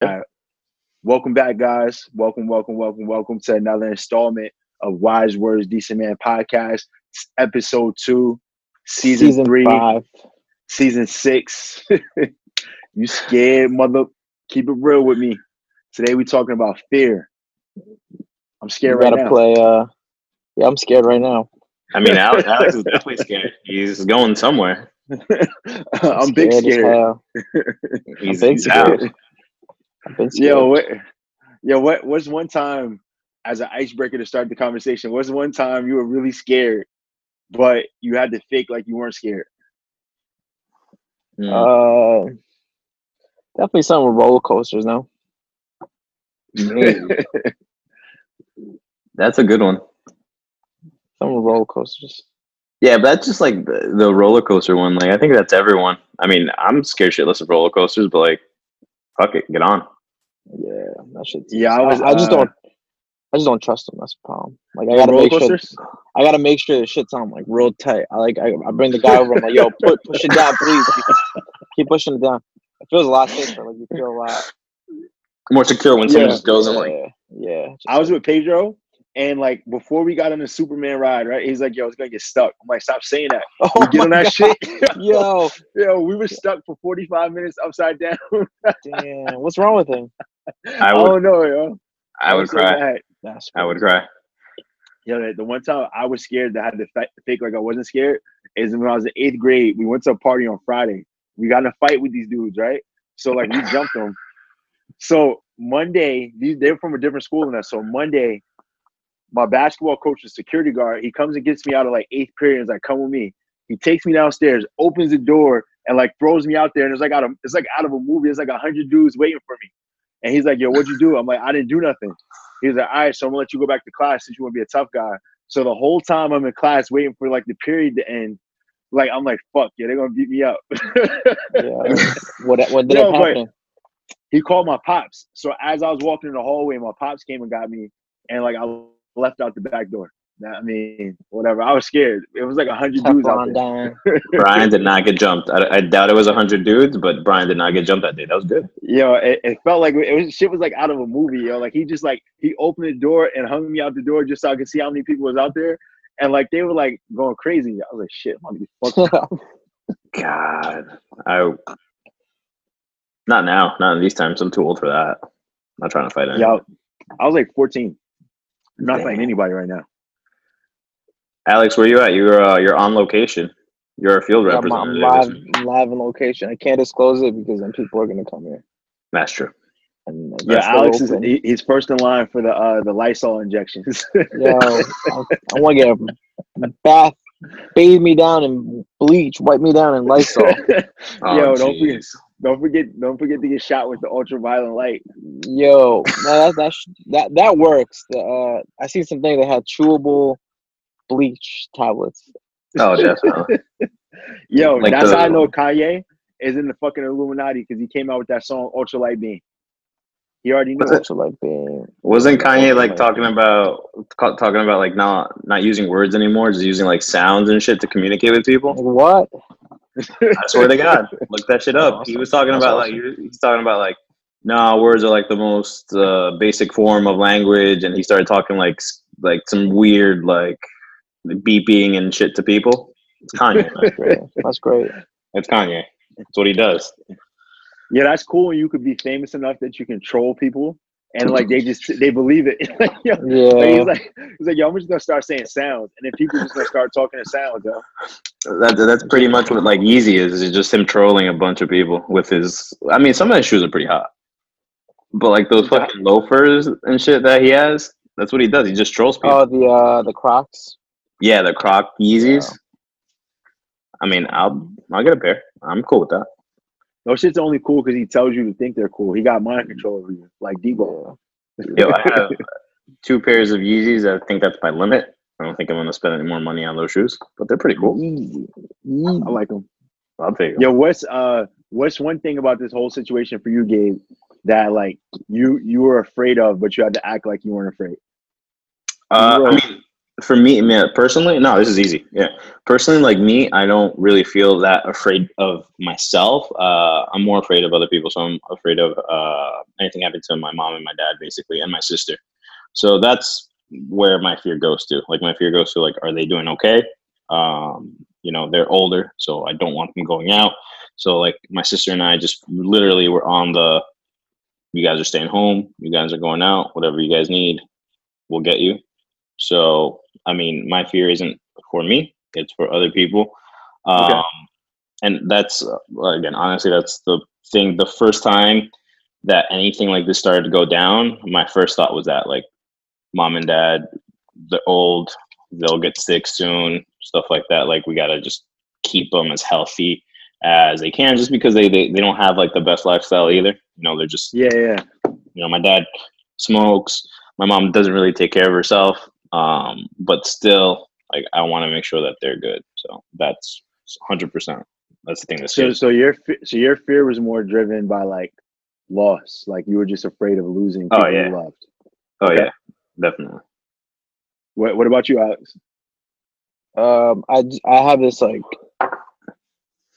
Uh, welcome back, guys. Welcome, welcome, welcome, welcome to another installment of Wise Words Decent Man podcast. It's episode two, season, Season three, five. season six. you scared, mother? Keep it real with me. Today we're talking about fear. I'm You scared right gotta now. play. Uh, yeah, I'm scared right now. I mean, Alex, Alex is definitely scared. He's going somewhere. I'm big as scared. hell. He's, big he's out. scared. I've been scared. Yo, what? Yo, what? What's one time as an icebreaker to start the conversation? Was one time you were really scared, but you had to fake like you weren't scared? Mm. Uh, definitely some with roller coasters. No, That's a good one. some with roller coasters. Yeah, but that's just like the, the roller coaster one. Like, I think that's everyone. I mean, I'm scared shitless of roller coasters, but like, fuck it, get on. Yeah, that shit. Yeah, I was, I, just uh, don't. I just don't trust them. That's the problem. Like I gotta roller make sure. I gotta make sure the shit's on like real tight. I like. I, I bring the guy over. I'm like, yo, put push it down, please. Keep pushing it down. It feels a lot safer. Like you feel a lot. More secure when someone Yeah. just goes and like, yeah, yeah. I was with Pedro, and like before we got on the Superman ride, right? He's like, "Yo, it's gonna get stuck." I'm like, "Stop saying that." Oh You get on that God. shit. Yo, Yo, we were stuck for 45 minutes upside down. damn. What's wrong with him? I would, don't know, yo. I would cry. That's I would cry. Yo, the- the one time I was scared that I had to fa- fake like I wasn't scared is when I was in eighth grade. We went to a party on Friday. We got in a fight with these dudes, right? So like we jumped them. So Monday, these they're from a different school than us. So Monday, my basketball coach, the security guard, he comes and gets me out of like eighth period. And is like, "Come with me." He takes me downstairs, opens the door, and like throws me out there. And it's like out of it's like out of a movie. It's like a hundred dudes waiting for me. And he's like, "Yo, what'd you do?" I'm like, "I didn't do nothing." He's like, "All right, so I'm gonna let you go back to class since you want to be a tough guy." So the whole time I'm in class waiting for like the period to end, like I'm like, "Fuck yeah, they're gonna beat me up." Yeah. What what did it happen? he called my pops. So as I was walking in the hallway, my pops came and got me, and like I left out the back door. I mean, whatever. I was scared. It was like a hundred dudes out there. down. Bryan did not get jumped. I, I doubt it was a 100 dudes, but Bryan did not get jumped that day. That was good. Yo, it, it felt like it was shit was like out of a movie. Yo, like he just like he opened the door and hung me out the door just so I could see how many people was out there, and like they were like going crazy. I was like, shit, I'm gonna be fucked. God. I. Not now. Not in these times. I'm too old for that. I'm not trying to fight anyone. Yo, I was like 14. I'm not fighting anybody right now. Alex, where are you at? You're uh, you're on location. You're a field I'm, I'm representative. live. I'm live in location. I can't disclose it because then people are gonna come here. That's true. And Yeah, that's Alex is open. he, he's first in line for the uh the Lysol injections. Yo, I, I want to get a bath, bathe me down in bleach, wipe me down in Lysol. Oh, Yo, don't forget, jeez. Don't forget, don't forget to get shot with the ultraviolet light. Yo, no, that that that that works. The, uh, I see something that had chewable bleach tablets. Oh, definitely. Yo, Like that's the- how I know Kanye is in the fucking Illuminati because he came out with that song Ultralight Beam. He already knew. What's it? So Wasn't Kanye like talking about talking about like not not using words anymore, just using like sounds and shit to communicate with people? what? I swear to God, look that shit up. He was talking That's about like he's talking about like no words are like the most uh, basic form of language, and he started talking like like some weird like beeping and shit to people. It's Kanye. That's great. That's great. it's Kanye. That's what he does. Yeah, that's cool you could be famous enough that you can troll people and like they just they believe it. like, yo, like, Yeah. he's like he's like, yo, I'm just gonna start saying sounds, and then people just gonna start talking in sounds, yo. That, that's pretty much what like Yeezy is. Is just him trolling a bunch of people with his. I mean, some of his shoes are pretty hot, but like those fucking loafers and shit that he has. That's what he does. He just trolls people. Oh, the uh, the Crocs. yeah, the Croc Yeezys. Yeah. I mean, I'll I'll get a pair. I'm cool with that. No shit's only cool because he tells you to think they're cool. He got mind control over you, like Debo. Yeah. Yo, I have two pairs of Yeezys. I think that's my limit. I don't think I'm gonna spend any more money on those shoes, but they're pretty cool. Easy. I like them. I'll take them. Yo, what's uh what's one thing about this whole situation for you, Gabe, that like you you were afraid of, but you had to act like you weren't afraid? Uh, I mean, for me, man, personally, no, this is easy. Yeah, personally, like me, I don't really feel that afraid of myself. Uh, I'm more afraid of other people, so I'm afraid of uh, anything happening to my mom and my dad, basically, and my sister. So that's where my fear goes to. Like my fear goes to like, are they doing okay? Um, you know, they're older, so I don't want them going out. So like my sister and I just literally were on the, you guys are staying home, you guys are going out, whatever you guys need, we'll get you. So I mean, my fear isn't for me; it's for other people. Um, okay. And that's uh, again, honestly, that's the thing. The first time that anything like this started to go down, my first thought was that like, mom and dad, they're old, they'll get sick soon, stuff like that. Like we gotta just keep them as healthy as they can, just because they they, they don't have like the best lifestyle either. You know, they're just yeah, yeah. You know, my dad smokes. My mom doesn't really take care of herself. Um, but still, like I want to make sure that they're good. So that's hundred percent. That's the thing. That's so. So your so your fear was more driven by like loss. Like you were just afraid of losing oh, people oh, yeah. you loved. Oh okay. yeah, definitely. What What about you, Alex? Um, I I have this like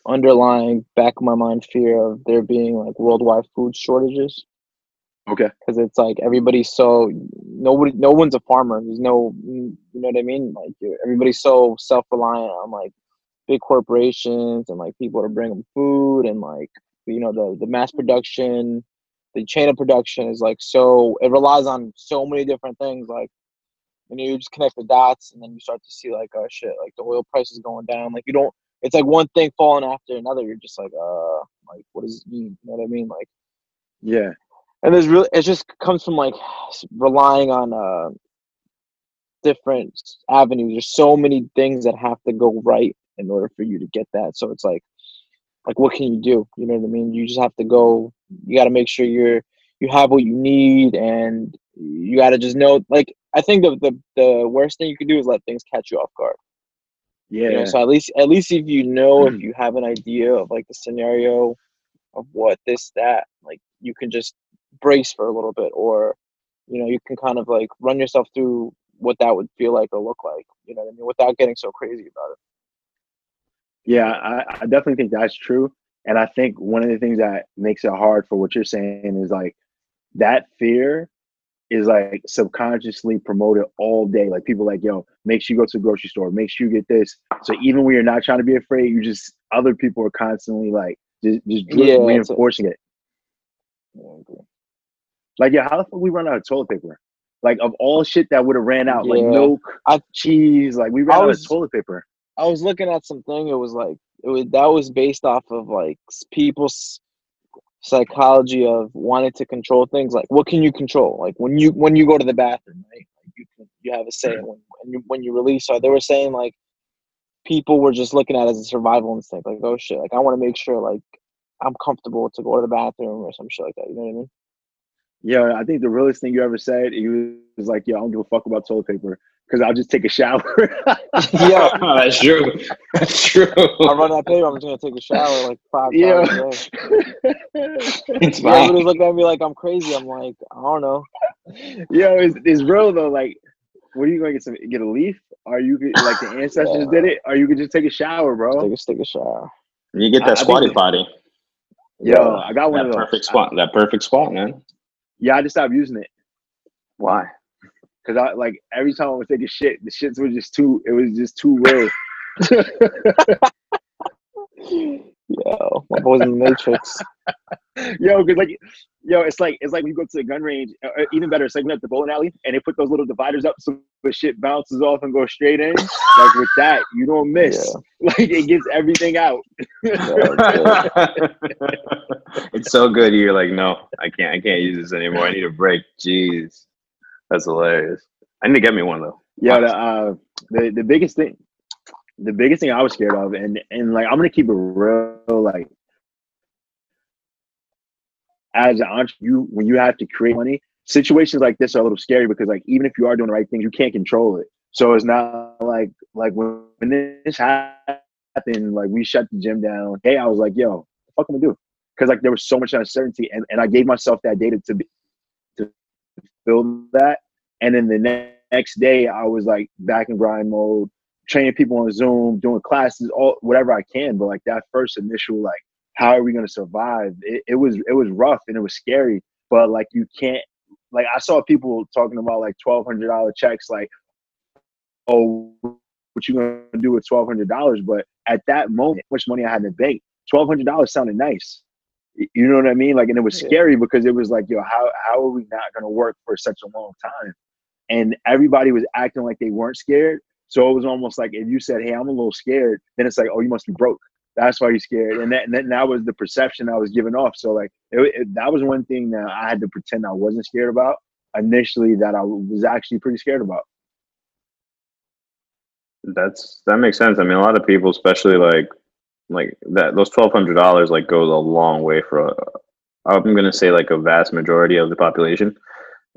underlying back of my mind fear of there being like worldwide food shortages. Okay. Because it's like everybody's so nobody, no one's a farmer. There's no, you know what I mean? Like everybody's so self reliant on like big corporations and like people to bring them food and like you know the the mass production, the chain of production is like so it relies on so many different things. Like and you just connect the dots and then you start to see like oh shit, like the oil price is going down. Like you don't. It's like one thing falling after another. You're just like uh, like what does it mean? You know what I mean? Like yeah and there's really it just comes from like relying on uh different avenues. There's so many things that have to go right in order for you to get that. So it's like like what can you do? You know what i mean? You just have to go you got to make sure you're you have what you need and you got to just know like i think the, the the worst thing you can do is let things catch you off guard. Yeah you know, so at least at least if you know if you have an idea of like the scenario of what this that like you can just brace for a little bit or you know you can kind of like run yourself through what that would feel like or look like you know what i mean without getting so crazy about it yeah I, I definitely think that's true and i think one of the things that makes it hard for what you're saying is like that fear is like subconsciously promoted all day. Like people like, yo, make sure you go to the grocery store, make sure you get this. So even when you're not trying to be afraid, you just other people are constantly like just, just yeah, reinforcing it. Yeah, like, yeah, how the fuck we run out of toilet paper? Like, of all shit that would have ran out, yeah. like milk, I, cheese, like we ran was, out of toilet paper. I was looking at something. It was like it was that was based off of like people's psychology of wanting to control things. Like, what can you control? Like when you when you go to the bathroom, right? Like you can, you have a say when when you, when you release. So they were saying like people were just looking at it as a survival instinct. Like, oh shit, like I want to make sure like I'm comfortable to go to the bathroom or some shit like that. You know what I mean? Yeah, I think the realest thing you ever said, he was like, "Yo, I don't give a fuck about toilet paper because I'll just take a shower." yeah, that's true. That's true. I run out paper. I'm just gonna take a shower like five yeah. times it's fine. Everybody's looking at me like I'm crazy. I'm like, I don't know. Yo, it's, it's real though. Like, what are you gonna get? Some get a leaf? Are you like the ancestors yeah. did it? Or you could just take a shower, bro? Just take a, take a shower. You get that I, squatty I potty. Yo, I got one that of those. perfect spot. That perfect spot, man. Yeah, I just stopped using it. Why? Because I like every time I would take a shit, the shits were just too. It was just too real. Yo, my boy's in the Matrix. yo, cause like, yo, it's like it's like when you go to the gun range. Uh, uh, even better, it's like at the bowling alley, and they put those little dividers up so the shit bounces off and goes straight in. like with that, you don't miss. Yeah. Like it gets everything out. it's so good. You're like, no, I can't. I can't use this anymore. I need a break. Jeez, that's hilarious. I need to get me one though. Yeah, the uh, the the biggest thing, the biggest thing I was scared of, and and like I'm gonna keep it real, like as an entrepreneur, you when you have to create money, situations like this are a little scary because like even if you are doing the right things, you can't control it. So it's not like like when, this happened, like we shut the gym down. Hey, I was like, yo, what the fuck am I do? Because like there was so much uncertainty, and, and I gave myself that data to be to build that. And then the next day I was like back in grind mode, training people on Zoom, doing classes, all whatever I can. But like that first initial like, how are we gonna survive? It, it was it was rough and it was scary. But like you can't like I saw people talking about like twelve hundred dollar checks, like, oh, what you gonna do with twelve hundred dollars? But at that moment, how much money I had in the bank, twelve hundred dollars sounded nice. You know what I mean? Like, and it was scary because it was like, yo, how how are we not gonna work for such a long time? And everybody was acting like they weren't scared. So it was almost like if you said, "Hey, I'm a little scared," then it's like, "Oh, you must be broke." That's why you're scared, and that, and that, that was the perception I was giving off. So like, it, it, that was one thing that I had to pretend I wasn't scared about initially. That I was actually pretty scared about. That's that makes sense. I mean, a lot of people, especially like like that, those twelve hundred dollars like goes a long way for. A, I'm gonna say like a vast majority of the population,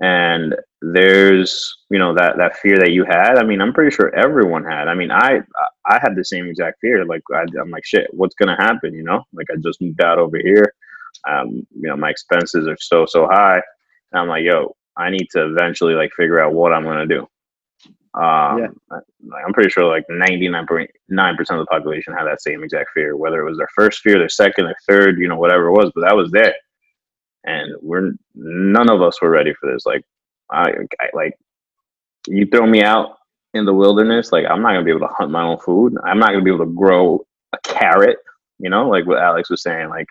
and there's you know that that fear that you had. I mean, I'm pretty sure everyone had. I mean, I I had the same exact fear. Like I, am like, shit, what's gonna happen? You know, like I just moved out over here. Um, you know, my expenses are so so high. And I'm like, yo, I need to eventually like figure out what I'm gonna do. Um, yeah. I, I'm pretty sure like 99.9% of the population had that same exact fear, whether it was their first fear, their second, their third, you know, whatever it was, but that was there. And we're none of us were ready for this. Like, I, I like you throw me out in the wilderness, like I'm not gonna be able to hunt my own food. I'm not gonna be able to grow a carrot, you know, like what Alex was saying. Like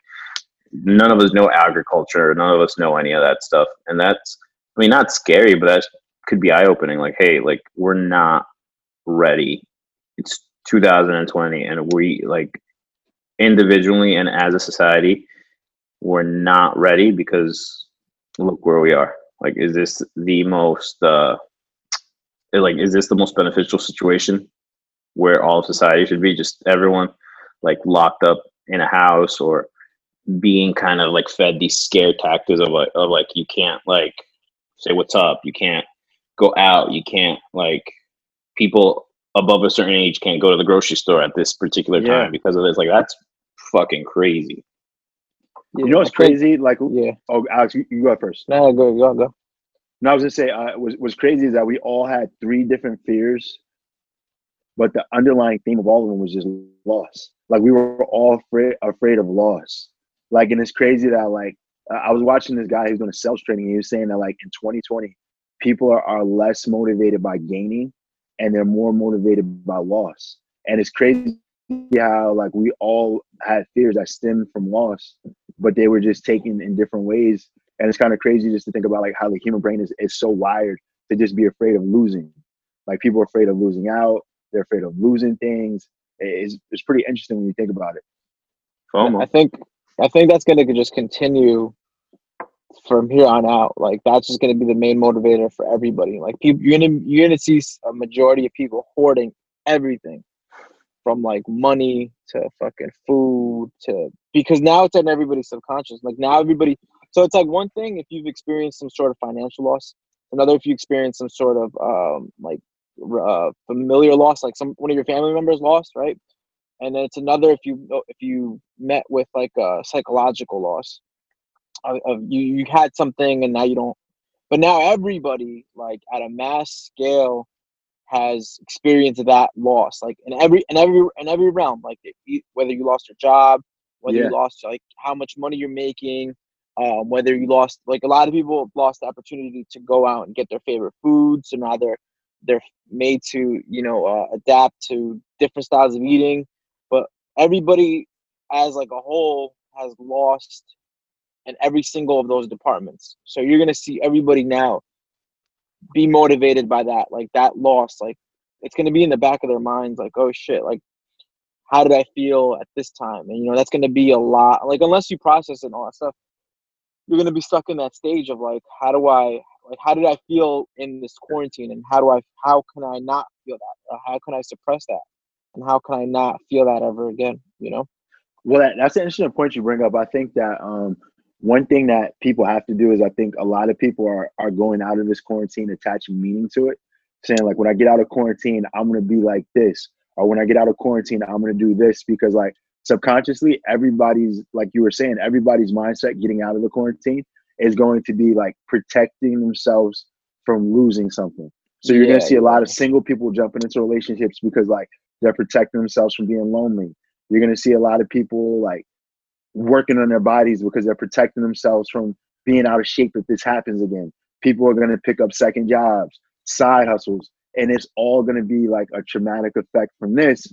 none of us know agriculture, none of us know any of that stuff. And that's I mean not scary, but that could be eye opening. Like, hey, like we're not ready. It's 2020, and we like individually and as a society, we're not ready because look where we are. Like, is this the most uh, like is this the most beneficial situation where all of society should be? Just everyone like locked up in a house or being kind of like fed these scare tactics of like of like you can't like say what's up, you can't go out. You can't like people above a certain age can't go to the grocery store at this particular yeah. time because of this. Like that's fucking crazy. You know what's crazy? Like, yeah. Oh, Alex, you, you go first. No, go, go, go. No, I was gonna say, uh, was was crazy is that we all had three different fears, but the underlying theme of all of them was just loss. Like we were all afraid afraid of loss. Like, and it's crazy that like I was watching this guy who's doing sales training. And he was saying that like in 2020, people are, are less motivated by gaining and they're more motivated by loss. And it's crazy how like we all had fears that stemmed from loss, but they were just taken in different ways. And it's kind of crazy just to think about like how the human brain is, is so wired to just be afraid of losing. Like people are afraid of losing out, they're afraid of losing things. It's, it's pretty interesting when you think about it. FOMO. I think I think that's gonna just continue from here on out. Like that's just going to be the main motivator for everybody. Like people, you're gonna you're gonna see a majority of people hoarding everything, from like money to fucking food to because now it's in everybody's subconscious. Like now everybody. So it's like one thing if you've experienced some sort of financial loss. Another if you experience some sort of um like uh, familiar loss, like some one of your family members lost, right? And then it's another if you if you met with like a psychological loss of, of you you had something and now you don't but now everybody like at a mass scale has experienced that loss like in every in every in every realm like whether you lost your job whether yeah. you lost like how much money you're making um, whether you lost like a lot of people lost the opportunity to go out and get their favorite foods and now they're they're made to you know uh, adapt to different styles of eating but everybody as like a whole has lost in every single of those departments. So you're gonna see everybody now be motivated by that, like that loss. Like it's gonna be in the back of their minds, like, oh shit, like how did I feel at this time? And you know, that's gonna be a lot. Like unless you process it and all that stuff, you're gonna be stuck in that stage of like, how do I like how did I feel in this quarantine and how do I how can I not feel that? Or how can I suppress that? And how can I not feel that ever again? You know? Well, that, that's an interesting point you bring up. I think that um, one thing that people have to do is I think a lot of people are are going out of this quarantine attaching meaning to it, saying like when I get out of quarantine, I'm gonna be like this, or when I get out of quarantine, I'm gonna do this because like subconsciously everybody's like you were saying, everybody's mindset getting out of the quarantine is going to be like protecting themselves from losing something. So you're Yeah, gonna see a lot of single people jumping into relationships because like they're protecting themselves from being lonely. You're gonna see a lot of people like working on their bodies because they're protecting themselves from being out of shape if this happens again. People are gonna pick up second jobs, side hustles, and it's all gonna be like a traumatic effect from this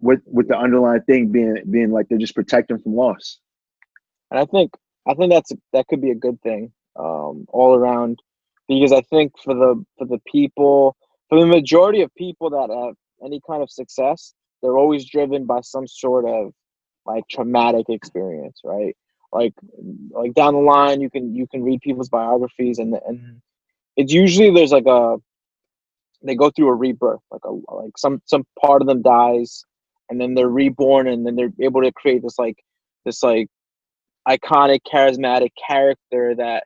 with with the underlying thing being being like they're just protecting from loss. and I think I think that's that could be a good thing um, all around because I think for the for the people for the majority of people that have any kind of success, they're always driven by some sort of like traumatic experience, right? Like like down the line, you can you can read people's biographies and and mm-hmm. it's usually there's like a they go through a rebirth, like a like some some part of them dies, and then they're reborn, and then they're able to create this like this like iconic, charismatic character that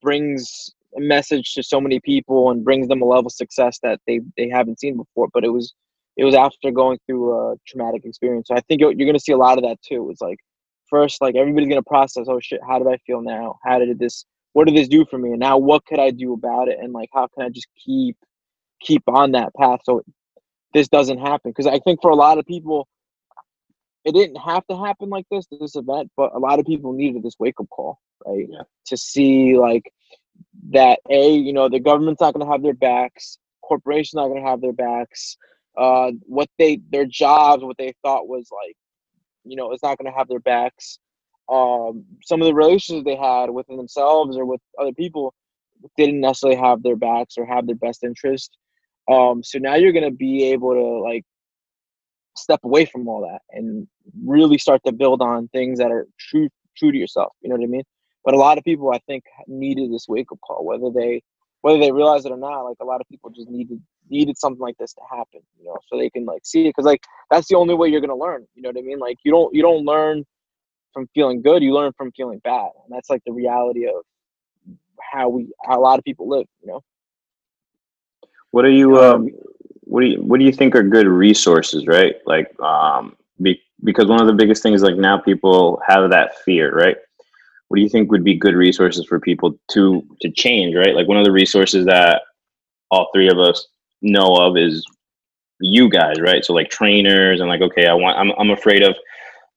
brings a message to so many people and brings them a level of success that they they haven't seen before. But it was it was after going through a traumatic experience. So I think you're, you're going to see a lot of that too. It's like first, like everybody's going to process, oh shit, how did I feel now? How did this? What did this do for me? And now, what could I do about it? And like, how can I just keep keep on that path so this doesn't happen? Because I think for a lot of people, it didn't have to happen like this, this event, but a lot of people needed this wake up call, right? Yeah. To see like that a you know the government's not going to have their backs, corporations not going to have their backs. Uh, what they their jobs, what they thought was like, you know, is not going to have their backs. Um, some of the relationships they had within themselves or with other people didn't necessarily have their backs or have their best interest. Um, so now you're going to be able to like step away from all that and really start to build on things that are true true to yourself. You know what I mean? But a lot of people, I think, needed this wake up call, whether they whether they realize it or not. Like a lot of people just needed needed something like this to happen, you know, so they can like see it. Because like that's the only way you're gonna learn. You know what I mean? Like you don't you don't learn from feeling good. You learn from feeling bad, and that's like the reality of how we how a lot of people live. You know? What are you um what do you what do you think are good resources, right? Like um be, because one of the biggest things like now people have that fear, right? What do you think would be good resources for people to to change, right? Like one of the resources that all three of us know of is you guys, right? So like trainers and like okay, I want I'm I'm afraid of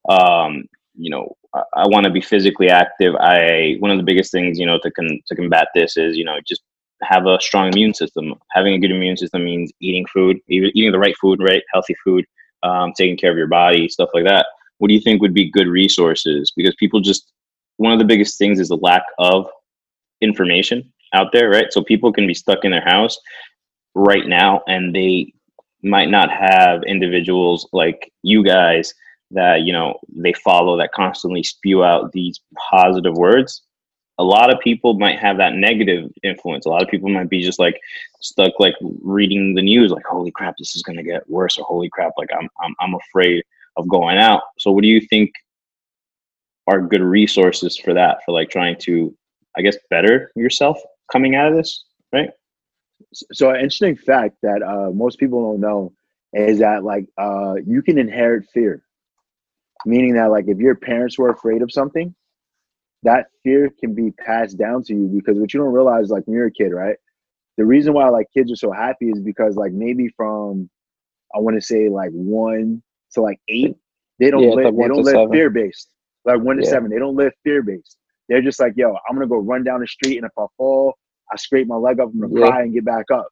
um you know I, I want to be physically active. I one of the biggest things, you know, to con, to combat this is, you know, just have a strong immune system. Having a good immune system means eating food, eating the right food, right? Healthy food, um, taking care of your body, stuff like that. What do you think would be good resources? Because people just one of the biggest things is the lack of information out there, right? So people can be stuck in their house right now and they might not have individuals like you guys that you know they follow that constantly spew out these positive words. A lot of people might have that negative influence. A lot of people might be just like stuck like reading the news like holy crap this is going to get worse or holy crap like I'm, I'm i'm afraid of going out. So what do you think are good resources for that for like trying to i guess better yourself coming out of this right So an interesting fact that uh, most people don't know is that like uh, you can inherit fear, meaning that like if your parents were afraid of something, that fear can be passed down to you because what you don't realize like when you're a kid, right? The reason why like kids are so happy is because like maybe from I want to say like one to like eight, they don't Yeah, live like they don't live fear based. Like one to Yeah. seven, they don't live fear based. They're just like, yo, I'm gonna go run down the street and if I fall, I scrape my leg up, I'm gonna Yeah. cry and get back up.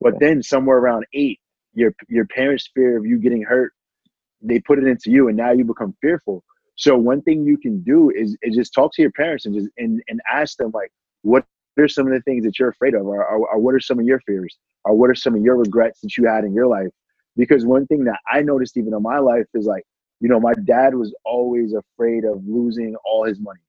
But then somewhere around eight, your your parents' fear of you getting hurt, they put it into you, and now you become fearful. So one thing you can do is, is just talk to your parents and just and, and ask them like, what are some of the things that you're afraid of, or, or, or what are some of your fears, or what are some of your regrets that you had in your life? Because one thing that I noticed even in my life is like, you know, my dad was always afraid of losing all his money,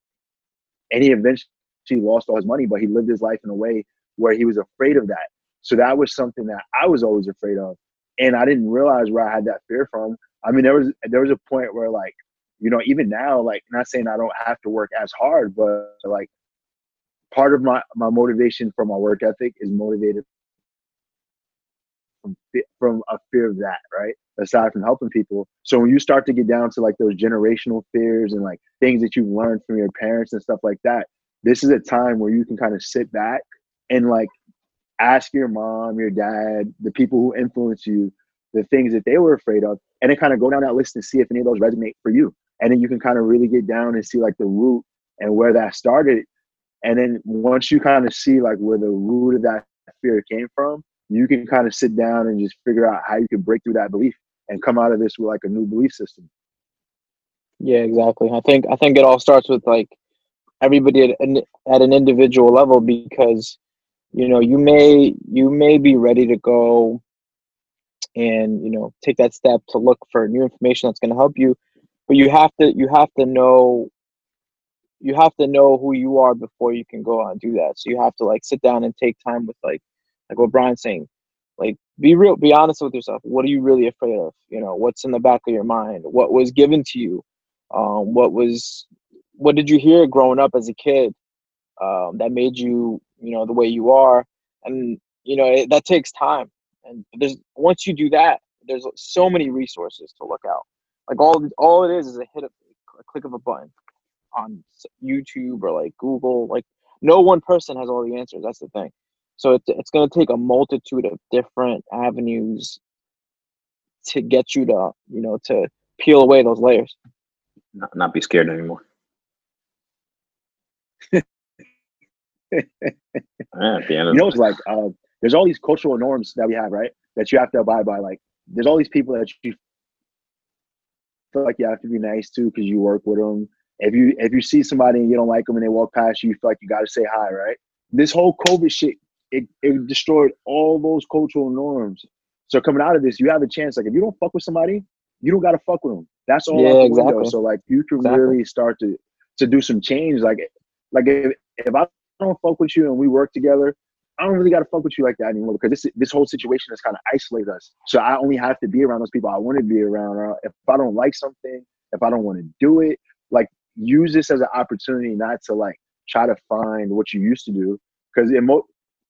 and he eventually lost all his money, but he lived his life in a way where he was afraid of that. So that was something that I was always afraid of, and I didn't realize where I had that fear from. I mean, there was there was a point where like, you know, even now, like, not saying I don't have to work as hard, but like, part of my my motivation for my work ethic is motivated from from a fear of that, right? Aside from helping people. So when you start to get down to like those generational fears and like things that you've learned from your parents and stuff like that, this is a time where you can kind of sit back and like ask your mom, your dad, the people who influence you, the things that they were afraid of, and then kind of go down that list and see if any of those resonate for you. And then you can kind of really get down and see like the root and where that started. And then once you kind of see like where the root of that fear came from, you can kind of sit down and just figure out how you can break through that belief and come out of this with like a new belief system. Yeah, exactly. I think I think it all starts with like everybody at an, at an individual level because you know you may you may be ready to go and you know take that step to look for new information that's going to help you but you have to you have to know you have to know who you are before you can go on and do that. So you have to like sit down and take time with like like what Bryan's saying. Like be real be honest with yourself. What are you really afraid of? You know what's in the back of your mind? What was given to you? Um, what was what did you hear growing up as a kid um, that made you you know the way you are? And you know it, that takes time. And there's once you do that there's so many resources to look out. Like all all it is is a hit of a click of a button on youtube or like google. Like no one person has all the answers. That's the thing. So it's, it's going to take a multitude of different avenues to get you to you know to peel away those layers. Not, not be scared anymore you know, it's like uh, there's all these cultural norms that we have, right? That you have to abide by. Like, there's all these people that you feel like you have to be nice to because you work with them. If you if you see somebody and you don't like them and they walk past you, you feel like you got to say hi, right? This whole COVID shit, it, it destroyed all those cultural norms. So coming out of this, you have a chance. Like, if you don't fuck with somebody, you don't got to fuck with them. That's all. Yeah, exactly. Window. So like, you can exactly. really start to to do some change. Like, like if, if I don't fuck with you and we work together, I don't really got to fuck with you like that anymore because this this whole situation has kind of isolated us. So I only have to be around those people I want to be around. Or if I don't like something, if I don't want to do it, like use this as an opportunity not to like try to find what you used to do because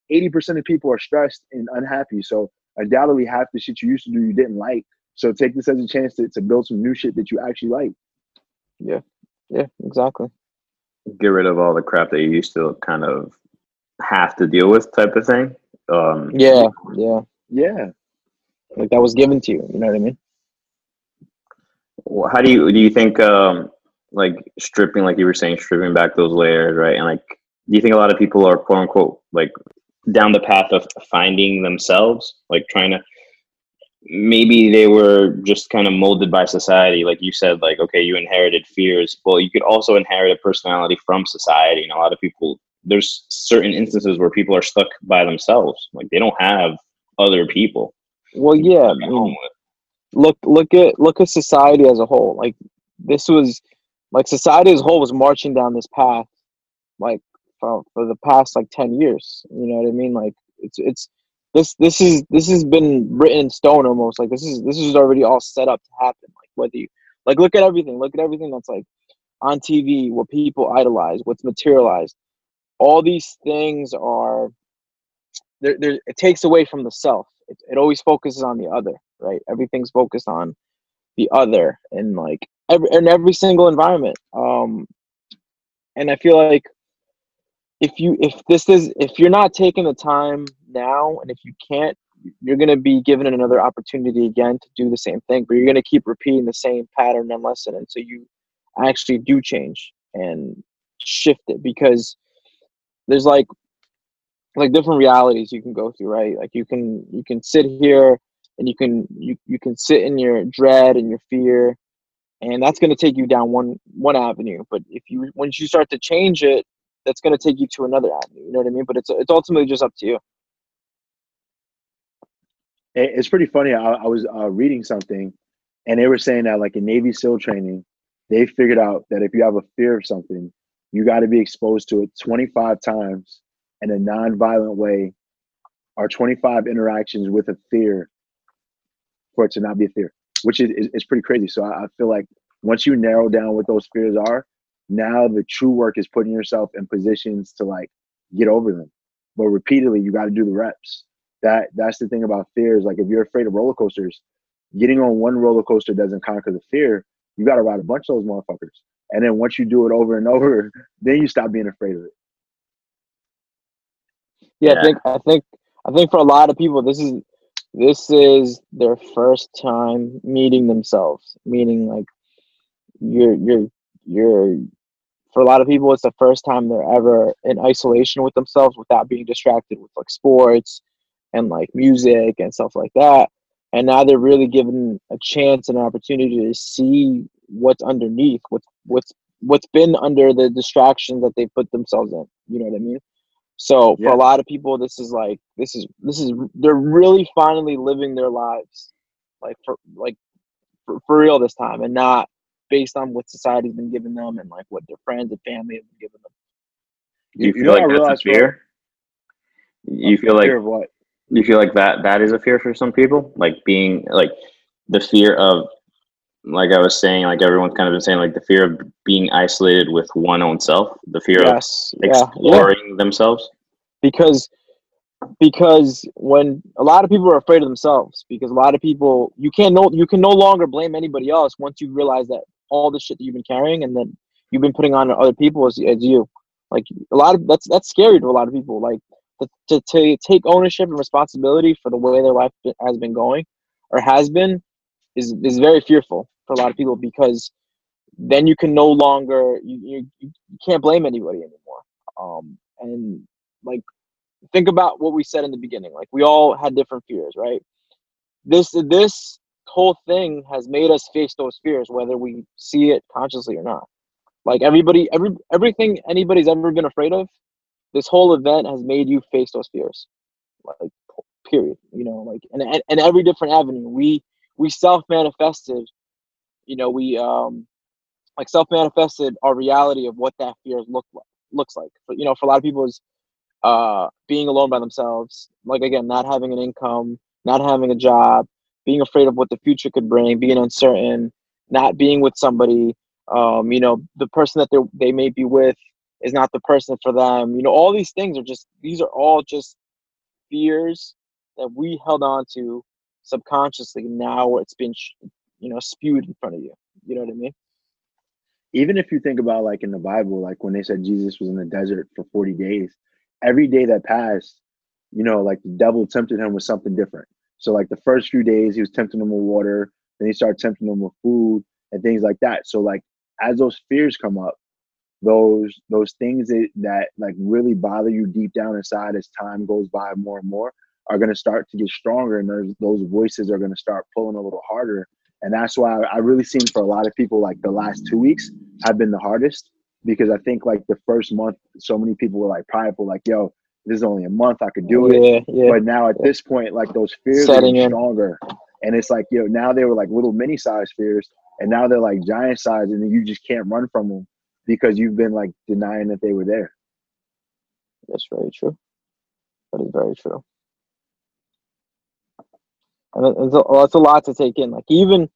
eighty percent of people are stressed and unhappy. So undoubtedly half the shit you used to do you didn't like. So take this as a chance to, to build some new shit that you actually like. Yeah, yeah, exactly get rid of all the crap that you used to kind of have to deal with type of thing. Um, yeah, yeah, yeah. Like that was given to you. You know what I mean? How do you do you think um, like stripping, like you were saying, stripping back those layers, right? And like, do you think a lot of people are quote unquote like down the path of finding themselves, like trying to maybe they were just kind of molded by society like you said like okay you inherited fears well you could also inherit a personality from society and a lot of people there's certain instances where people are stuck by themselves like they don't have other people well yeah I mean, look look at look at society as a whole like this was like society as a whole was marching down this path like for, for the past like 10 years you know what i mean? Like it's it's this this is this has been written in stone almost like this is this is already all set up to happen like whether you like look at everything look at everything that's like on tv what people idolize what's materialized. All these things are there, there it takes away from the self. It, it always focuses on the other right? Everything's focused on the other and like every in every single environment. Um and i feel like if you if this is if you're not taking the time now and if you can't you're going to be given another opportunity again to do the same thing but you're going to keep repeating the same pattern and lesson until you actually do change and shift it because there's like like different realities you can go through right like you can you can sit here and you can you, you can sit in your dread and your fear and that's going to take you down one one avenue but if you once you start to change it that's going to take you to another avenue. You know what I mean? But it's it's ultimately just up to you. It's pretty funny. I, I was uh, reading something, and they were saying that like in Navy SEAL training, they figured out that if you have a fear of something, you got to be exposed to it 25 times in a non-violent way, or 25 interactions with a fear for it to not be a fear, which is, is, is pretty crazy. So I, I feel like once you narrow down what those fears are, now the true work is putting yourself in positions to like get over them. But repeatedly, you got to do the reps. That that's the thing about fear is Like if you're afraid of roller coasters, getting on one roller coaster doesn't conquer the fear. You got to ride a bunch of those motherfuckers. And then once you do it over and over, then you stop being afraid of it. Yeah, yeah. I think I think I think for a lot of people, this is this is their first time meeting themselves. Meaning, like you're you're you're for a lot of people, it's the first time they're ever in isolation with themselves without being distracted with like sports and like music and stuff like that. And now they're really given a chance and an opportunity to see what's underneath, what's what's what's been under the distraction that they put themselves in. You know what I mean? So for a lot of people, this is like this is this is they're really finally living their lives, like for like for, for real this time, and not based on what society's been giving them and like what their friends and family have been giving them. Do you, You feel know like I that's a bro? fear? You feel like Fear of what? You feel like that that is a fear for some people, like being like the fear of like I was saying, like everyone's kind of been saying, like the fear of being isolated with one own self, the fear of Yes, yeah, yeah. exploring themselves. because because when a lot of people are afraid of themselves because a lot of people you can't no you can no longer blame anybody else once you realize that all the shit that you've been carrying and then you've been putting on other people as, is you. Like a lot of that's that's scary to a lot of people. Like to, to, take ownership and responsibility for the way their life has been going or has been is is very fearful for a lot of people because then you can no longer you, you, you can't blame anybody anymore um and like think about what we said in the beginning. Like we all had different fears, right? This this whole thing has made us face those fears, whether we see it consciously or not. Like everybody, every everything anybody's ever been afraid of, this whole event has made you face those fears. Like period. You know, like and and, and every different avenue. We we self manifested. You know, we um like self manifested our reality of what that fear look like looks like. But you know, for a lot of people is uh, being alone by themselves, like again, not having an income, not having a job, being afraid of what the future could bring, being uncertain, not being with somebody, um, you know, the person that they they may be with is not the person for them. You know, all these things are just these are all just fears that we held on to subconsciously. Now it's been, you know, spewed in front of you. You know what I mean? even if you think about like in the Bible, like when they said Jesus was in the desert for 40 days, every day that passed, you know, like the devil tempted him with something different. So like the first few days he was tempting them with water, then he started tempting them with food and things like that. So like as those fears come up, those those things that, that like really bother you deep down inside as time goes by more and more are gonna start to get stronger and those those voices are gonna start pulling a little harder. And that's why I, I really seen for a lot of people like the last two weeks have been the hardest because I think like the first month, so many people were like prideful, like, yo, this is only a month, I could do it. Yeah, yeah. But now at this point, like those fears are Setting in. stronger. And it's like, yo, now they were like little mini size fears, and now they're like giant size, and you just can't run from them because you've been like denying that they were there. That's very true. That is very true. And it's a, it's a lot to take in. Like even,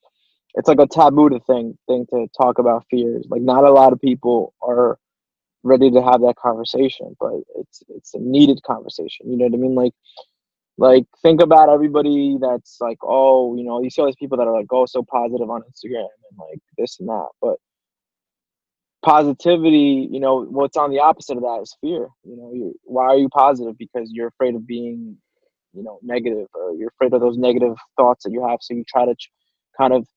it's like a taboo to thing thing to talk about fears. Like not a lot of people are ready to have that conversation, but it's it's a needed conversation. You know what I mean? Like like think about everybody that's like, oh, you know, you see all these people that are like, oh, so positive on Instagram and like this and that, but positivity, you know, what's on the opposite of that is fear. You know, why are you positive? Because you're afraid of being, you know, negative, or you're afraid of those negative thoughts that you have. So you try to ch- kind of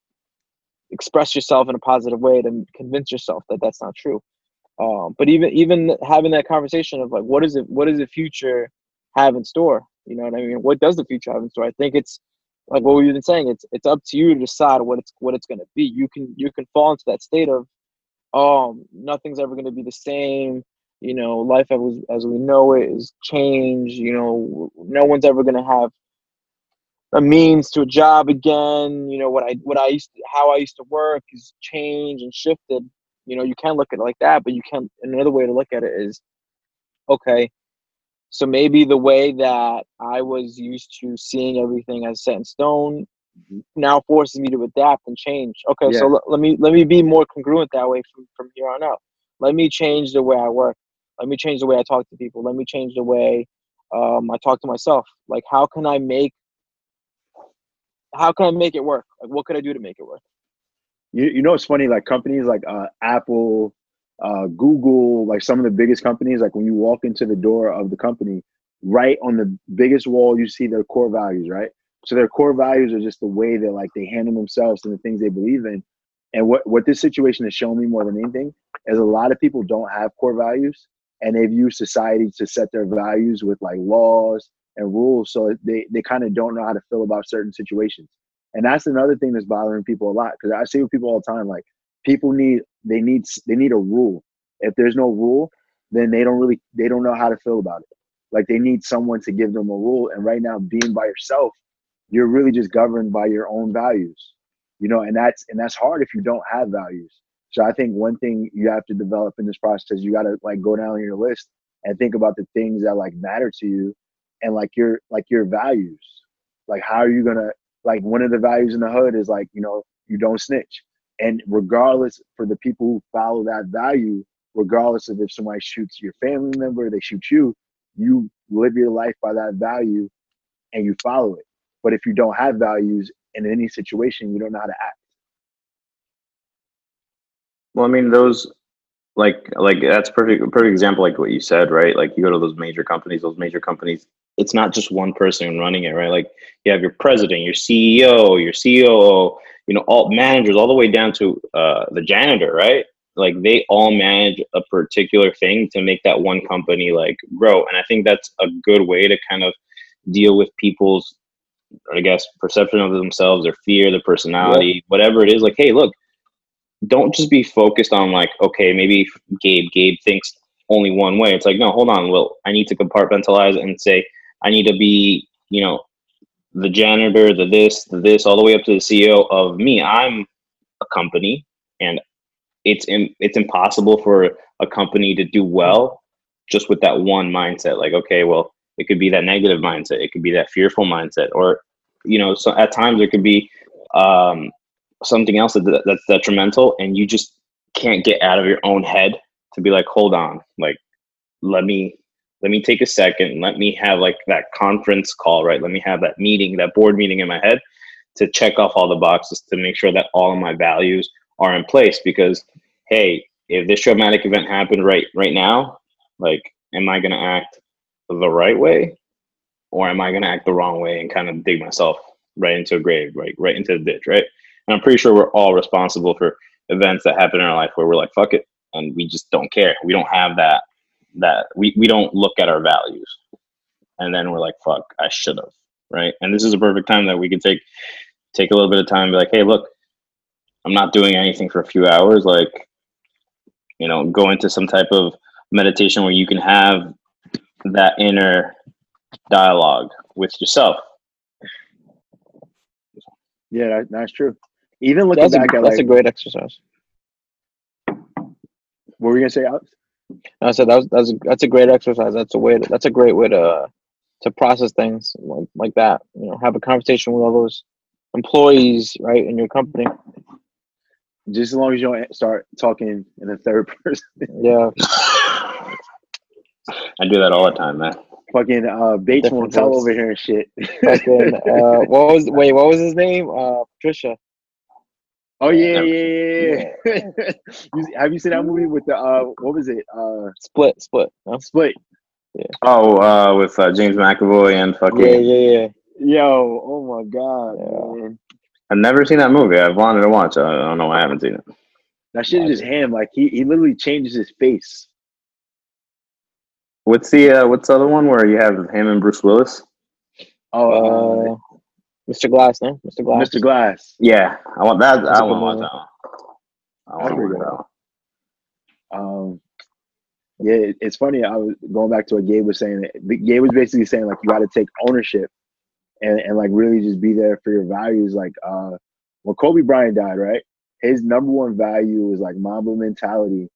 express yourself in a positive way to convince yourself that that's not true. Um, but even even having that conversation of like, what is it? What does the future have in store? You know what I mean? What does the future have in store? I think it's like what we've been saying. It's it's up to you to decide what it's what it's going to be. You can you can fall into that state of um nothing's ever going to be the same. You know life as, as we know it is change you know no one's ever going to have a means to a job again. You know what i what i used to, how i used to work is changed and shifted. You know you can look at it like that but you can another way to look at it is okay so maybe the way that i was used to seeing everything as set in stone now forces me to adapt and change. Okay, so Yeah. let, let me let me be more congruent that way from from here on out. Let me change the way I work. Let me change the way I talk to people. Let me change the way um, I talk to myself. Like, how can I make how can I make it work? Like, what could I do to make it work? You you know it's funny, like companies like uh, Apple, uh, Google, like some of the biggest companies, like when you walk into the door of the company, right on the biggest wall, you see their core values, right? So their core values are just the way that like they handle themselves and the things they believe in. And what what this situation has shown me more than anything is a lot of people don't have core values and they've used society to set their values with like laws and rules so they, they kind of don't know how to feel about certain situations. And that's another thing that's bothering people a lot because i see with people all the time like people need they need they need a rule. If there's no rule then they don't really they don't know how to feel about it. Like they need someone to give them a rule and right now being by yourself you're really just governed by your own values you know and that's and that's hard if you don't have values. So i think one thing you have to develop in this process is you got to like go down your list and think about the things that like matter to you and like your like your values. Like how are you gonna like one of the values in the hood is like you know you don't snitch. And regardless for the people who follow that value regardless of if somebody shoots your family member they shoot you you live your life by that value and you follow it but if you don't have values in any situation you don't know how to act. Well i mean those like like that's perfect perfect example like what you said right? Like you go to those major companies those major companies it's not just one person running it right? Like you have your president your ceo your coo you know all managers all the way down to uh, the janitor right? Like they all manage a particular thing to make that one company like grow. And i think that's a good way to kind of deal with people's i guess perception of themselves their fear their personality yeah. whatever it is like hey look don't just be focused on like, okay, maybe Gabe, Gabe thinks only one way. It's like, no, hold on, Will. I need to compartmentalize and say, I need to be, you know, the janitor, the this, the this, all the way up to the CEO of me. I'm a company, and it's in, it's impossible for a company to do well just with that one mindset. Like, okay, well, it could be that negative mindset, it could be that fearful mindset, or you know, so at times there could be um, something else that, that's detrimental and you just can't get out of your own head to be like hold on like let me let me take a second. Let me have like that conference call right? Let me have that meeting that board meeting in my head to check off all the boxes to make sure that all of my values are in place because hey if this traumatic event happened right right now like am i going to act the right way or am i going to act the wrong way and kind of dig myself right into a grave right right into the ditch right and I'm pretty sure we're all responsible for events that happen in our life where we're like, fuck it. And we just don't care. We don't have that, that we, we don't look at our values. And then we're like, fuck, I should have. Right. And this is a perfect time that we can take, take a little bit of time be like, hey, look, I'm not doing anything for a few hours. Like, you know, go into some type of meditation where you can have that inner dialogue with yourself. Yeah, that, that's true. Even looking that's back a, at that's like, a great exercise. What were you gonna say, Alex? I said that was that's a, that's a great exercise. That's a way. To, that's a great way to to process things like like that. You know, have a conversation with all those employees, right, in your company. Just as long as you don't start talking in the third person. yeah. I do that all the time, man. Fucking uh, Bates won't tell over here and shit. Fucking uh, what was wait? What was his name? Uh, Patricia. Oh yeah, yeah, yeah. you, have you seen that movie with the uh, what was it? Uh, Split, Split, no? Split. Yeah. Oh, uh, with uh, James McAvoy and fucking. Yeah, yeah, yeah. Yo, oh my god, yeah. man. I've never seen that movie. I've wanted to watch. I don't know why I haven't seen it. That shit is just him. Like he, he literally changes his face. What's the uh, what's the other one where you have him and Bruce Willis? Oh, uh, Mr. Glass, no? Mr. Glass. Mr. Glass. Yeah, I want that. That's I want to watch that one. I want to watch that one. Um, yeah, it's funny. I was going back to what Gabe was saying. Gabe was basically saying like you got to take ownership and and like really just be there for your values. Like uh, when Kobe Bryant died, right? His number one value was like Mamba mentality.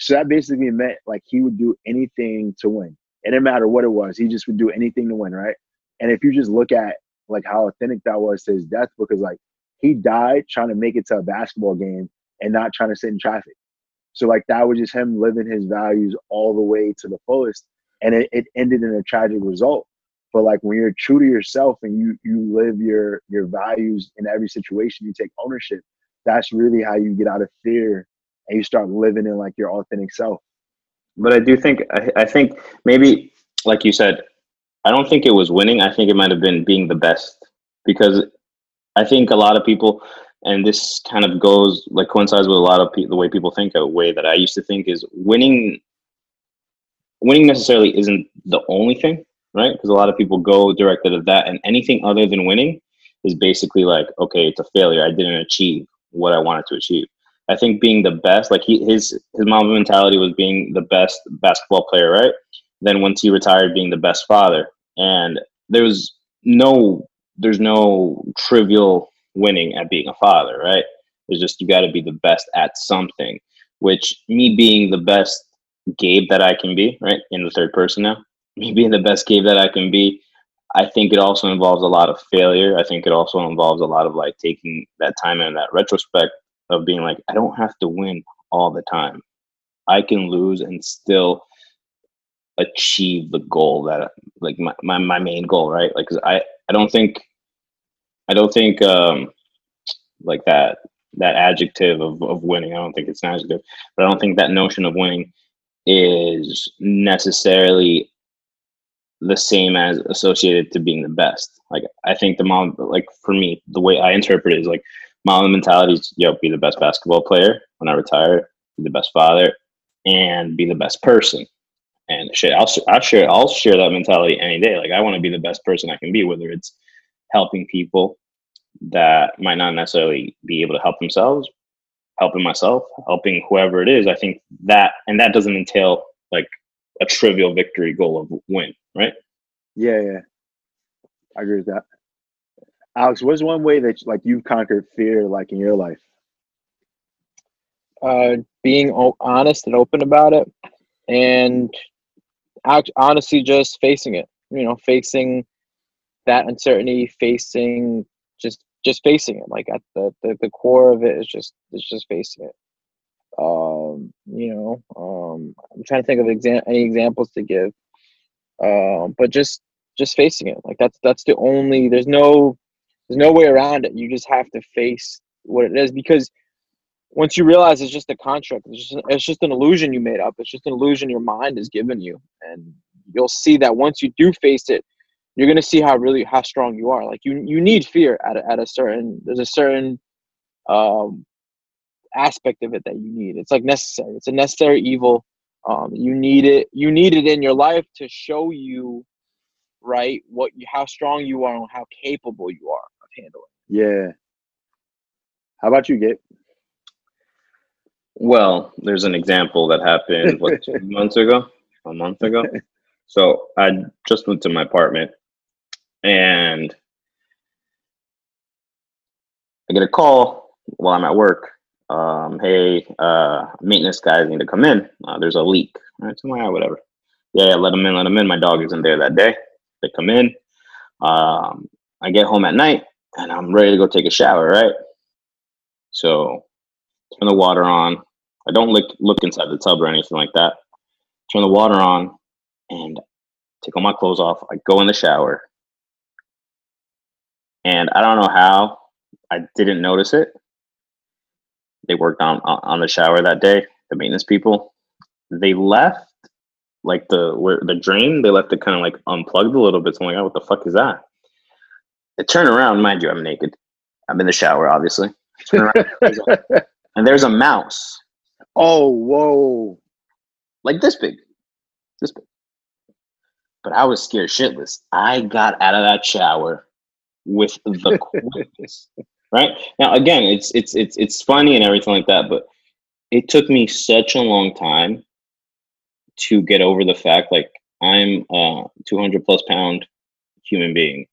So that basically meant like he would do anything to win. It didn't matter what it was. He just would do anything to win, right? And if you just look at like how authentic that was to his death because like he died trying to make it to a basketball game and not trying to sit in traffic. So like that was just him living his values all the way to the fullest. And it, it ended in a tragic result. But like when you're true to yourself and you you live your your values in every situation, you take ownership. That's really how you get out of fear and you start living in like your authentic self. But I do think I, I think maybe like you said, I don't think it was winning. I think it might have been being the best because I think a lot of people, and this kind of goes like coincides with a lot of pe- the way people think. A way that I used to think is winning. Winning necessarily isn't the only thing, right? Because a lot of people go directed at that, and anything other than winning is basically like, okay, it's a failure. I didn't achieve what I wanted to achieve. I think being the best, like he, his his Mamba mentality was being the best basketball player, right? Then once he retired, being the best father, and there was no there's no trivial winning at being a father, right? It's just you got to be the best at something. Which me being the best Gabe that I can be, right, in the third person now, me being the best Gabe that I can be, I think it also involves a lot of failure. I think it also involves a lot of like taking that time and that retrospect of being like, I don't have to win all the time. I can lose and still achieve the goal that like my, my, my main goal, right? Like, I, I don't think, I don't think, um, like that, that adjective of, of winning. I don't think it's an adjective, but I don't think that notion of winning is necessarily the same as associated to being the best. Like I think the mom, like for me, the way I interpret it is like mom mentality is, yo, be the best basketball player when I retire, be the best father, and be the best person. And shit, I'll I'll share I'll share that mentality any day. Like I want to be the best person I can be, whether it's helping people that might not necessarily be able to help themselves, helping myself, helping whoever it is. I think that and that doesn't entail like a trivial victory goal of win, right? Yeah, yeah. I agree with that. Alex, what's one way that like you've conquered fear like in your life? Uh, being o- honest and open about it, and act- honestly just facing it. You know, facing that uncertainty, facing just just facing it. Like at the the, the core of it is just it's just facing it. Um, you know, um, I'm trying to think of any examples to give. Um, but just just facing it. Like that's that's the only. There's no there's no way around it. You just have to face what it is because once you realize it's just a contract, it's just it's just an illusion you made up. It's just an illusion your mind has given you, and you'll see that once you do face it, you're gonna see how really how strong you are. Like you you need fear at a, at a certain there's a certain um, aspect of it that you need. It's like necessary. It's a necessary evil. Um, you need it. You need it in your life to show you right what you how strong you are and how capable you are of handling. Yeah. How about you, Gabe? Well, there's an example that happened what two months ago, a month ago. So I just went to my apartment, and I get a call while I'm at work. Um, hey, uh, maintenance guys need to come in. Uh, there's a leak. All right, so I'm like, "Ah, whatever. Yeah, yeah, let them in, let them in. My dog isn't there that day. They come in. Um, I get home at night, and I'm ready to go take a shower. Right. So turn the water on. I don't look look inside the tub or anything like that. Turn the water on and take all my clothes off. I go in the shower. And I don't know how I didn't notice it. They worked on on the shower that day, the maintenance people. They left like the where the drain, they left it kind of like unplugged a little bit. So I'm like, oh, what the fuck is that? I turn around, mind you, I'm naked. I'm in the shower, obviously. Turn around, there's a- and there's a mouse oh, whoa. like this big, this big. But I was scared shitless. I got out of that shower with the quickness. right now, again, it's it's it's it's funny and everything like that, but it took me such a long time to get over the fact like I'm a 200 plus pound human being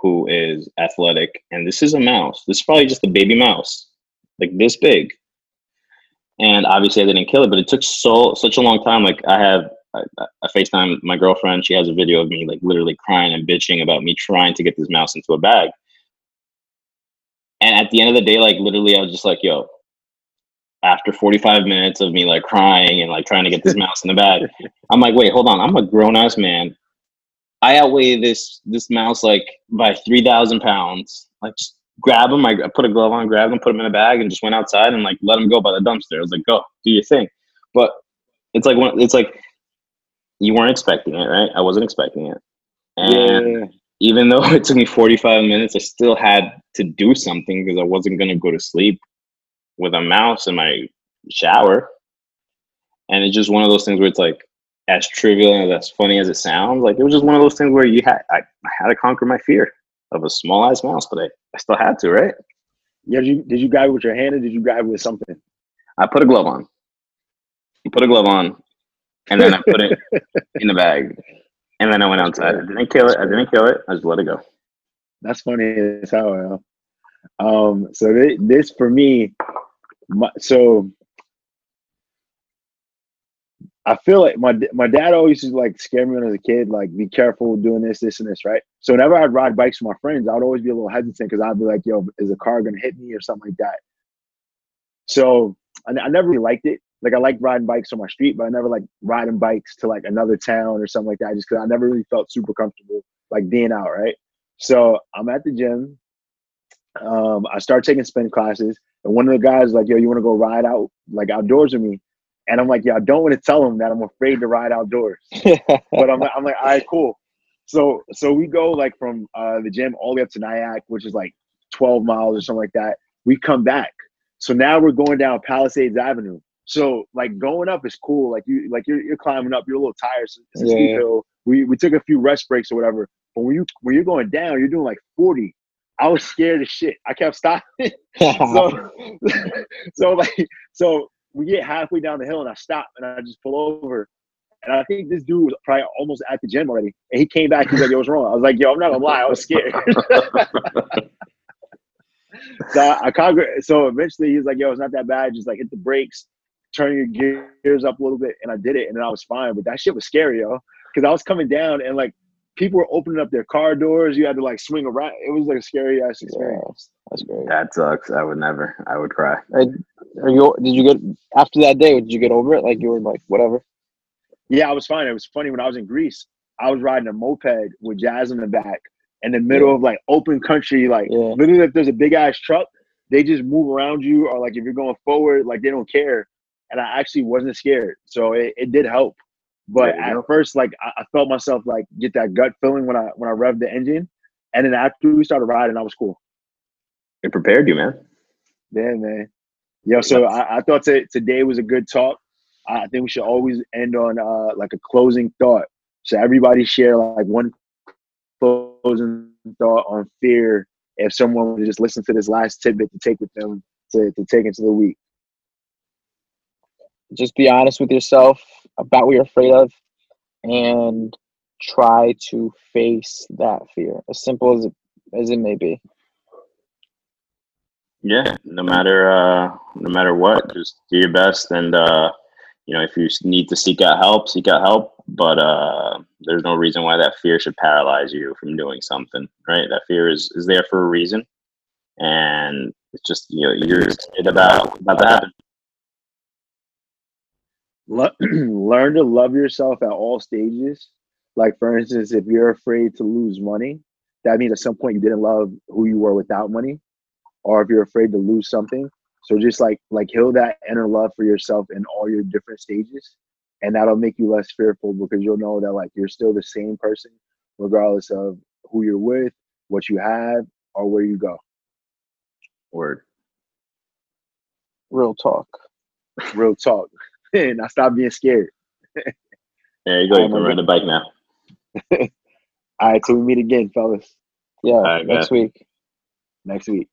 who is athletic, and this is a mouse. This is probably just a baby mouse, like this big and obviously I didn't kill it, but it took so such a long time. Like I have I, I FaceTime my girlfriend. She has a video of me like literally crying and bitching about me trying to get this mouse into a bag. And at the end of the day, like literally, I was just like, "Yo." After 45 minutes of me like crying and like trying to get this mouse in the bag, I'm like, "Wait, hold on. I'm a grown ass man. I outweigh this this mouse like by 3,000 pounds. Like just grab him. I I put a glove on, grabbed him, put him in a bag, and just went outside and like let him go by the dumpster. I was like, go, do your thing. But it's like one, it's like you weren't expecting it, right? I wasn't expecting it, And yeah. even though it took me 45 minutes, I still had to do something because I wasn't going to go to sleep with a mouse in my shower. And it's just one of those things where it's like, as trivial and as funny as it sounds, like it was just one of those things where you had, I, I had to conquer my fear of a small ass mouse, but I, I still had to, right? Yeah, did you, did you grab it with your hand or did you grab it with something? I put a glove on. I put a glove on, and then I put it in the bag, and then I went outside. I didn't kill it. I didn't kill it. I just let it go. That's funny as hell. Um, so this, this for me, my, so I feel like my my dad always used to like scare me when I was a kid, like be careful doing this, this, and this, right? So whenever I'd ride bikes with my friends, I'd always be a little hesitant because I'd be like, "Yo, is a car gonna hit me or something like that?" So I, I never really liked it. Like I like riding bikes on my street, but I never like riding bikes to like another town or something like that, just because I never really felt super comfortable like being out, right? So I'm at the gym. Um, I start taking spin classes, and one of the guys like, "Yo, you want to go ride out like outdoors with me?" And I'm like, "Yeah, I don't want to tell him that I'm afraid to ride outdoors." but I'm, I'm like, "All right, cool." So so we go like from uh, the gym all the way up to Nyack, which is like 12 miles or something like that. We come back. So now we're going down Palisades Avenue. So like going up is cool. Like you like you're, you're climbing up, you're a little tired. It's a steep Yeah. hill. We we took a few rest breaks or whatever. But when you when you're going down, you're doing like 40. I was scared as shit. I kept stopping. so so like so we get halfway down the hill and I stop and I just pull over. And I think this dude was probably almost at the gym already. And he came back, he's like, yo, what's wrong? I was like, yo, I'm not gonna lie, I was scared. so I, I so eventually he's like, yo, it's not that bad, just like hit the brakes, turn your gears up a little bit, and I did it, and then I was fine. But that shit was scary, yo. Because I was coming down and like people were opening up their car doors. You had to like swing around. It was like a scary ass yeah, experience. that's great. That sucks. I would never. I would cry. Are you? Did you get after that day? Did you get over it? Like you were like whatever. Yeah, I was fine. It was funny when I was in Greece. I was riding a moped with Jazz in the back in the middle of like open country. Like Yeah. literally, if there's a big ass truck, they just move around you, or like if you're going forward, like they don't care. And I actually wasn't scared, so it, it did help. But at go. first, like I, I felt myself like get that gut feeling when I when I revved the engine, and then after we started riding, I was cool. It prepared you, man. Yeah, man. Yo, so I, I thought t- today was a good talk. I think we should always end on uh, like a closing thought. So everybody share like one closing thought on fear. If someone would just listen to this last tidbit to take with them to, to take into the week. Just be honest with yourself about what you're afraid of, and try to face that fear. As simple as it as it may be. Yeah. No matter uh, no matter what, just do your best, and uh, you know, if you need to seek out help, seek out help. But uh, there's no reason why that fear should paralyze you from doing something, right? That fear is is there for a reason, and it's just you know you're about about to happen. Le- learn to love yourself at all stages. Like for instance, if you're afraid to lose money, that means at some point you didn't love who you were without money. Or if you're afraid to lose something. So just like like heal that inner love for yourself in all your different stages. And that'll make you less fearful because you'll know that like you're still the same person, regardless of who you're with, what you have, or where you go. Word. Real talk. Real talk. and I stopped being scared. There you go. You can ride a bike now. All right, till we meet again, fellas, Yeah. Alright, next guys. week. next week.